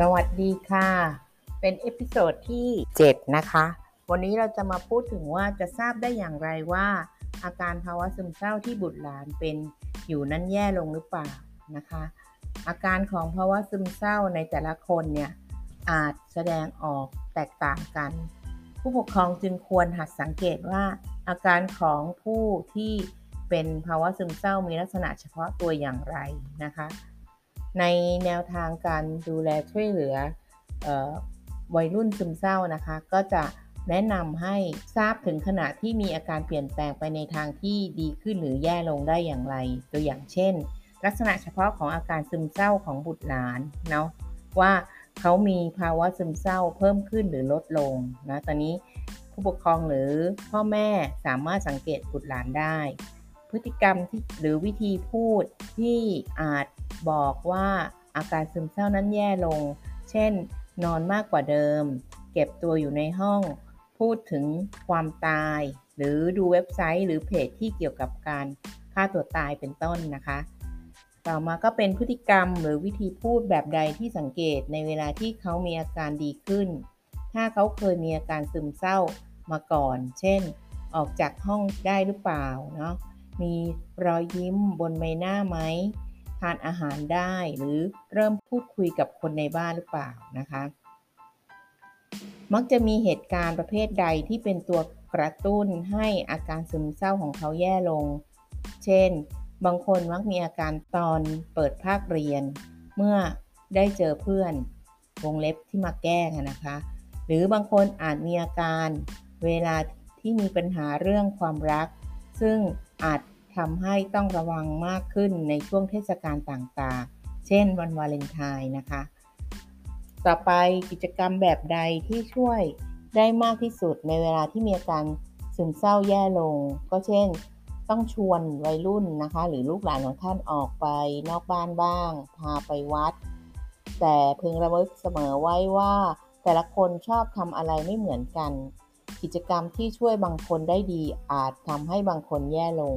สวัสดีค่ะ เป็น episode ที่ 7 นะคะ วันนี้เราจะมาพูดถึงว่าจะทราบได้อย่างไรว่า อาการภาวะซึมเศร้าที่บุตรหลานเป็นอยู่นั้นแย่ลงหรือเปล่านะคะ อาการของภาวะซึมเศร้าในแต่ละคนเนี่ยอาจแสดงออกแตกต่างกัน ผู้ปกครองจึงควรหัดสังเกตว่า อาการของผู้ที่เป็นภาวะซึมเศร้ามีลักษณะเฉพาะตัวอย่างไรนะคะ ในแนวทางการดูแลช่วยเหลืออวัยรุ่นซึมเศร้านะคะ ก็จะแนะนำให้ทราบถึงขณะที่มีอาการเปลี่ยนแปลงไปในทางที่ดีขึ้นหรือแย่ลงได้อย่างไร ตัวอย่างเช่น ลักษณะเฉพาะของอาการซึมเศร้าของบุตรหลานเนาะว่าเขามีภาวะซึมเศร้าเพิ่มขึ้นหรือลดลงนะตอนนี้ผู้ปกครองหรือพ่อแม่สามารถสังเกตบุตรหลานได้ พฤติกรรมที่หรือวิธีพูดที่อาจบอกว่าอาการซึมเศร้านั้นแย่ลง เช่น นอนมากกว่าเดิม เก็บตัวอยู่ในห้อง พูดถึงความตาย หรือดูเว็บไซต์หรือเพจที่เกี่ยวกับการฆ่าตัวตายเป็นต้นนะคะ ต่อมาก็เป็นพฤติกรรมหรือวิธีพูดแบบใดที่สังเกตในเวลาที่เขามีอาการดีขึ้น ถ้าเขาเคยมีอาการซึมเศร้ามาก่อน เช่น ออกจากห้องได้หรือเปล่าเนาะ มีรอยยิ้มบนใบหน้าไหมทานอาหารได้หรือเริ่มพูดคุยกับคนในบ้านหรือเปล่านะคะ มักจะมีเหตุการณ์ประเภทใดที่เป็นตัวกระตุ้นให้อาการซึมเศร้าของเขาแย่ลง เช่น บางคนมักมีอาการตอนเปิดภาคเรียน เมื่อได้เจอเพื่อนวงเล็บที่มาแก้งนะคะ หรือบางคนอาจมีอาการเวลาที่มีปัญหาเรื่องความรัก ซึ่งอาจทำให้ต้องระวังมากขึ้นในช่วงเทศกาลต่างๆ เช่นวันวาเลนไทน์นะคะ ต่อไปกิจกรรมแบบใดที่ช่วยได้มากที่สุดในเวลาที่มีอาการซึมเศร้าแย่ลง ก็เช่น ต้องชวนวัยรุ่นนะคะ หรือลูกหลานของท่านออกไปนอกบ้านบ้าง พาไปวัด แต่พึงระลึกเสมอไว้ว่า แต่ละคนชอบทำอะไรไม่เหมือนกัน กิจกรรมที่ช่วยบางคนได้ดีอาจทำให้บางคนแย่ลง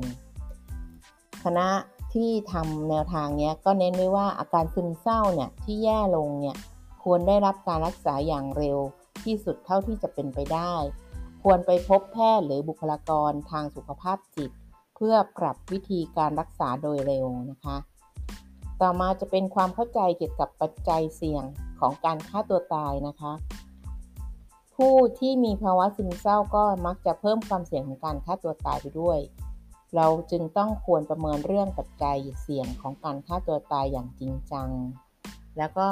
คณะที่ทำแนวทางนี้ก็เน้นไว้ว่าอาการซึมเศร้าเนี่ยที่แย่ลงเนี่ยควรได้รับการรักษาอย่างเร็วที่สุดเท่าที่จะเป็นไปได้ ควรไปพบแพทย์หรือบุคลากรทางสุขภาพจิต เพื่อปรับวิธีการรักษาโดยเร็วนะคะ ต่อมาจะเป็นความเข้าใจเกี่ยวกับปัจจัยเสี่ยงของการฆ่าตัวตายนะคะ ผู้ที่มีภาวะซึมเศร้าก็มักจะเพิ่มความเสี่ยงของการฆ่าตัวตายไปด้วย เราจึงต้องควรประเมินเรื่องปัจจัยเสี่ยงของการฆ่าตัวตายอย่างจริงจัง แล้วก็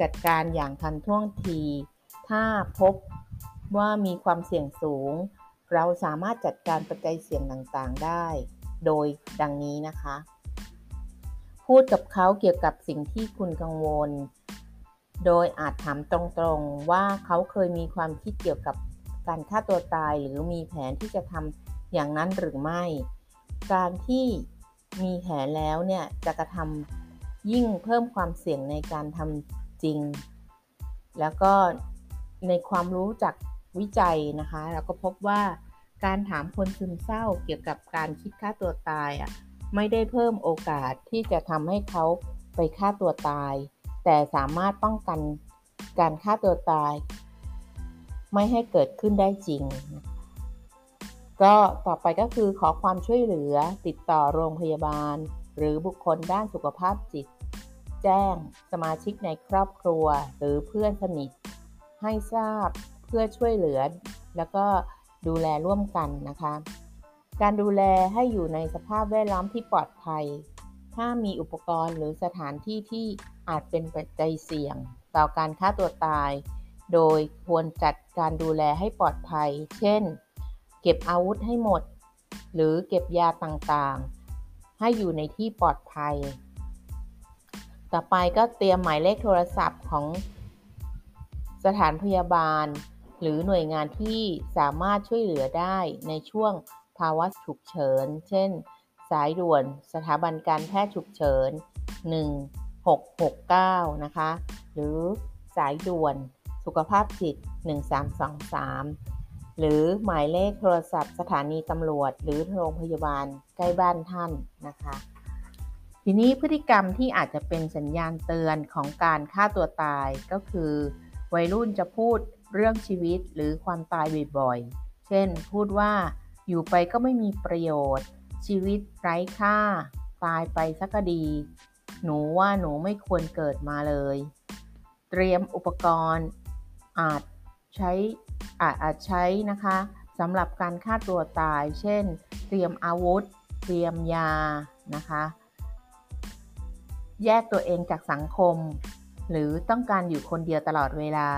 จัดการอย่างทันท่วงที ถ้าพบว่ามีความเสี่ยงสูง เราสามารถจัดการปัจจัยเสี่ยงต่างๆได้ โดยดังนี้นะคะ พูดกับเขาเกี่ยวกับสิ่งที่คุณกังวล โดยอาจถามตรงๆว่าเขาเคยมีความคิดเกี่ยวกับการฆ่าตัวตายหรือมีแผนที่จะทำอย่างนั้นหรือไม่ การที่มีแผลแล้วเนี่ยจะกระทำยิ่งเพิ่มความเสี่ยงในการทำจริง แล้วก็ในความรู้จากวิจัยนะคะเราก็พบว่าการถามคนซึมเศร้าเกี่ยวกับการคิดฆ่าตัวตายอะไม่ได้เพิ่มโอกาสที่จะทำให้เขาไปฆ่าตัวตาย แต่สามารถป้องกันการฆ่าตัวตาย ไม่ให้เกิดขึ้นได้จริง ก็ต่อไปก็คือขอความช่วยเหลือติดต่อโรงพยาบาล หรือบุคคลด้านสุขภาพจิต แจ้งสมาชิกในครอบครัวหรือเพื่อนสนิท ให้ทราบเพื่อช่วยเหลือ แล้วก็ดูแลร่วมกันนะคะ การดูแลให้อยู่ในสภาพแวดล้อมที่ปลอดภัย ถ้ามีอุปกรณ์หรือสถานที่ที่ อาจเป็นปัจจัยเสี่ยง ต่อการฆ่าตัวตาย โดยควรจัดการดูแลให้ปลอดภัย เช่น เก็บอาวุธให้หมด หรือเก็บยาต่างๆ ให้อยู่ในที่ปลอดภัย ต่อไปก็เตรียมหมายเลขโทรศัพท์ของสถานพยาบาล หรือหน่วยงานที่สามารถช่วยเหลือได้ในช่วงภาวะฉุกเฉิน เช่น สายด่วนสถาบันการแพทย์ฉุกเฉิน 669 นะคะ หรือสายด่วนสุขภาพจิต 1323 หรือหมายเลขโทรศัพท์สถานีตำรวจ หรือโรงพยาบาลใกล้บ้านท่านนะคะ ทีนี้พฤติกรรมที่อาจจะเป็นสัญญาณเตือนของการฆ่าตัวตายก็คือ วัยรุ่นจะพูดเรื่องชีวิตหรือความตายบ่อยๆ เช่น พูดว่าอยู่ไปก็ไม่มีประโยชน์ ชีวิตไร้ค่า ตายไปสักดี หนูว่าหนูไม่ควรเกิดมาเลย เตรียมอุปกรณ์อาจใช้อาจอาจใช้นะคะสำหรับการฆ่าตัวตาย เช่น เตรียมอาวุธ เตรียมยานะคะ แยกตัวเองจากสังคม หรือต้องการอยู่คนเดียวตลอดเวลา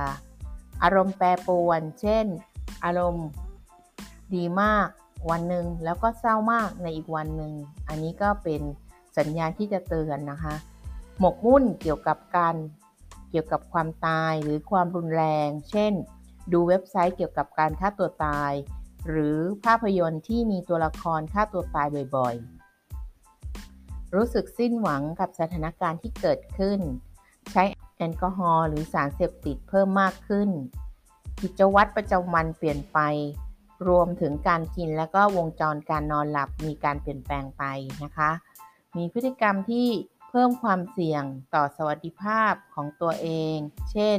อารมณ์แปรปรวน เช่น อารมณ์ดีมากวันหนึ่งแล้วก็เศร้ามากในอีกวันหนึ่ง อันนี้ก็เป็น สัญญาณที่จะเตือนนะคะ หมกมุ่นเกี่ยวกับการเกี่ยวกับความตายหรือความรุนแรง เช่น ดูเว็บไซต์เกี่ยวกับการฆ่าตัวตาย หรือภาพยนตร์ที่มีตัวละครฆ่าตัวตายบ่อยๆ รู้สึกสิ้นหวังกับสถานการณ์ที่เกิดขึ้น ใช้แอลกอฮอล์หรือสารเสพติดเพิ่มมากขึ้น กิจวัตรประจำวันเปลี่ยนไป รวมถึงการกินและก็วงจรการนอนหลับมีการเปลี่ยนแปลงไปนะคะ มีพฤติกรรมที่เพิ่มความเสี่ยงต่อสวัสดิภาพของตัวเอง เช่น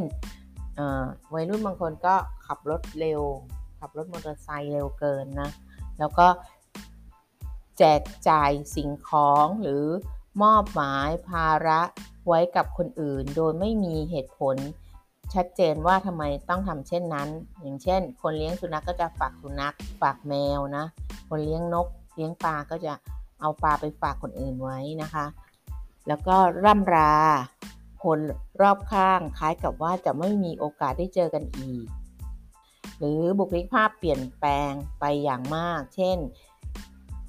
วัยรุ่นบางคนก็ขับรถเร็ว ขับรถมอเตอร์ไซค์เร็วเกินนะ แล้วก็แจกจ่ายสิ่งของหรือมอบหมายภาระไว้กับคนอื่น โดยไม่มีเหตุผลชัดเจนว่าทำไมต้องทำเช่นนั้น อย่างเช่น คนเลี้ยงสุนัขกก็จะฝากสุนัขฝากแมวนะ คนเลี้ยงนกเลี้ยงปลาก็จะ เอาปลาไปฝากคนอื่นไว้นะคะ แล้วก็ร่ำราคนรอบข้างคล้ายกับว่าจะไม่มีโอกาสได้เจอกันอีก หรือบุคลิกภาพเปลี่ยนแปลงไปอย่างมาก เช่น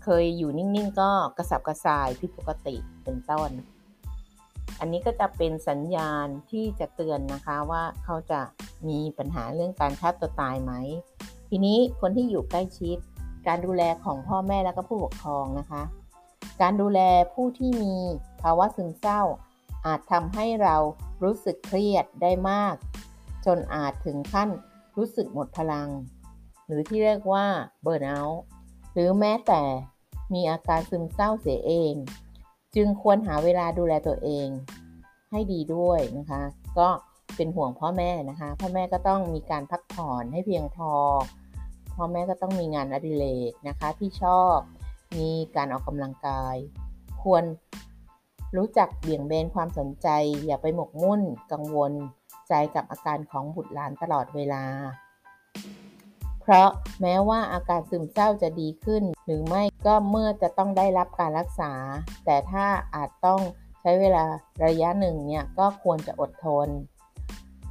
เคยอยู่นิ่งๆ ก็กระสับกระส่ายผิดปกติเป็นต้น อันนี้ก็จะเป็นสัญญาณที่จะเตือนนะคะว่าเขาจะมีปัญหาเรื่องการฆ่าตัวตายไหม ทีนี้คนที่อยู่ใกล้ชิด การดูแลของพ่อแม่และก็ผู้ปกครองนะคะ การดูแลผู้ที่มีภาวะซึมเศร้า อาจทำให้เรารู้สึกเครียดได้มาก จนอาจถึงขั้นรู้สึกหมดพลัง หรือที่เรียกว่าเบิร์นเอาท์หรือแม้แต่มีอาการซึมเศร้าเสียเอง จึงควรหาเวลาดูแลตัวเอง ให้ดีด้วยนะคะ ก็เป็นห่วงพ่อแม่นะคะ พ่อแม่ก็ต้องมีการพักผ่อนให้เพียงพอ พ่อแม่ก็ต้องมีงานอดิเรกนะคะที่ชอบ มีการออกกำลังกาย ควรรู้จักเบี่ยงเบนความสนใจ อย่าไปหมกมุ่นกังวลใจกับอาการของบุตรหลานตลอดเวลา เพราะแม้ว่าอาการซึมเศร้าจะดีขึ้น หรือไม่ก็เมื่อจะต้องได้รับการรักษา แต่ถ้าอาจต้องใช้เวลาระยะหนึ่งเนี่ยก็ควรจะอดทน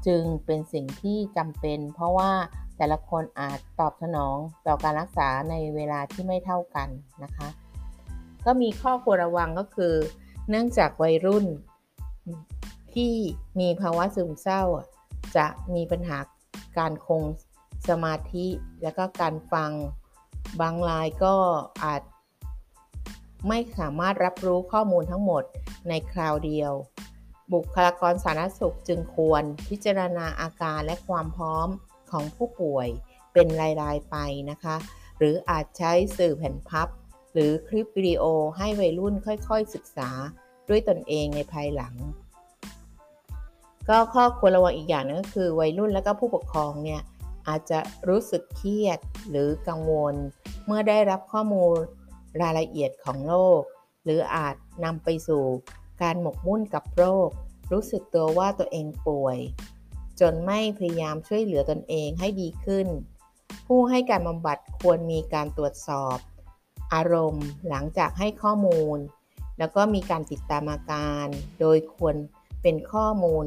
จึงเป็นสิ่งที่จำเป็น เพราะว่า แต่ละคนอาจตอบสนองต่อการรักษาในเวลาที่ไม่เท่ากันนะคะ ก็มีข้อควรระวังก็คือ เนื่องจากวัยรุ่นที่มีภาวะซึมเศร้า จะมีปัญหาการคงสมาธิและก็การฟังบางรายก็อาจ ไม่สามารถรับรู้ข้อมูลทั้งหมดในคราวเดียว บุคลากรสาธารณสุขจึงควรพิจารณาอาการและความพร้อม ของผู้ป่วยเป็นรายๆไปนะคะ หรืออาจใช้สื่อแผ่นพับ หรือคลิปวิดีโอให้วัยรุ่นค่อยๆศึกษาด้วยตนเองในภายหลัง ก็ข้อควรระวังอีกอย่างนึงก็คือ วัยรุ่นและก็ผู้ปกครองเนี่ยอาจจะรู้สึกเครียดหรือกังวล เมื่อได้รับข้อมูลรายละเอียดของโรคหรืออาจนำไปสู่การหมกมุ่นกับโรค รู้สึกตัวว่าตัวเองป่วย จนไม่พยายามช่วยเหลือตนเองให้ดีขึ้น ผู้ให้การบำบัดควรมีการตรวจสอบ อารมณ์หลังจากให้ข้อมูล แล้วก็มีการติดตามอาการ โดยควรเป็นข้อมูล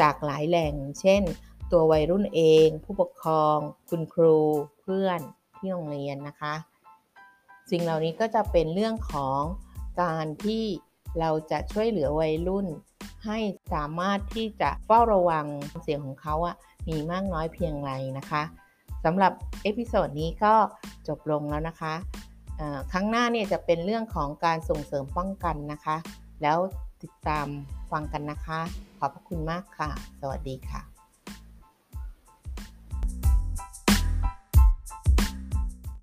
จากหลายแหล่ง เช่น ตัววัยรุ่นเอง ผู้ปกครอง คุณครู เพื่อนที่โรงเรียนนะคะ สิ่งเหล่านี้ก็จะเป็นเรื่องของการที่เราจะช่วยเหลือวัยรุ่น ให้สามารถที่จะเฝ้าระวังเสียงของเขาอะมีมากน้อยเพียงไรนะคะสำหรับ episode นี้ก็จบลงแล้วนะคะครั้งหน้าเนี่ยจะเป็นเรื่องของการส่งเสริมป้องกันนะคะ แล้วติดตามฟังกันนะคะ ขอบพระคุณมากค่ะ สวัสดีค่ะ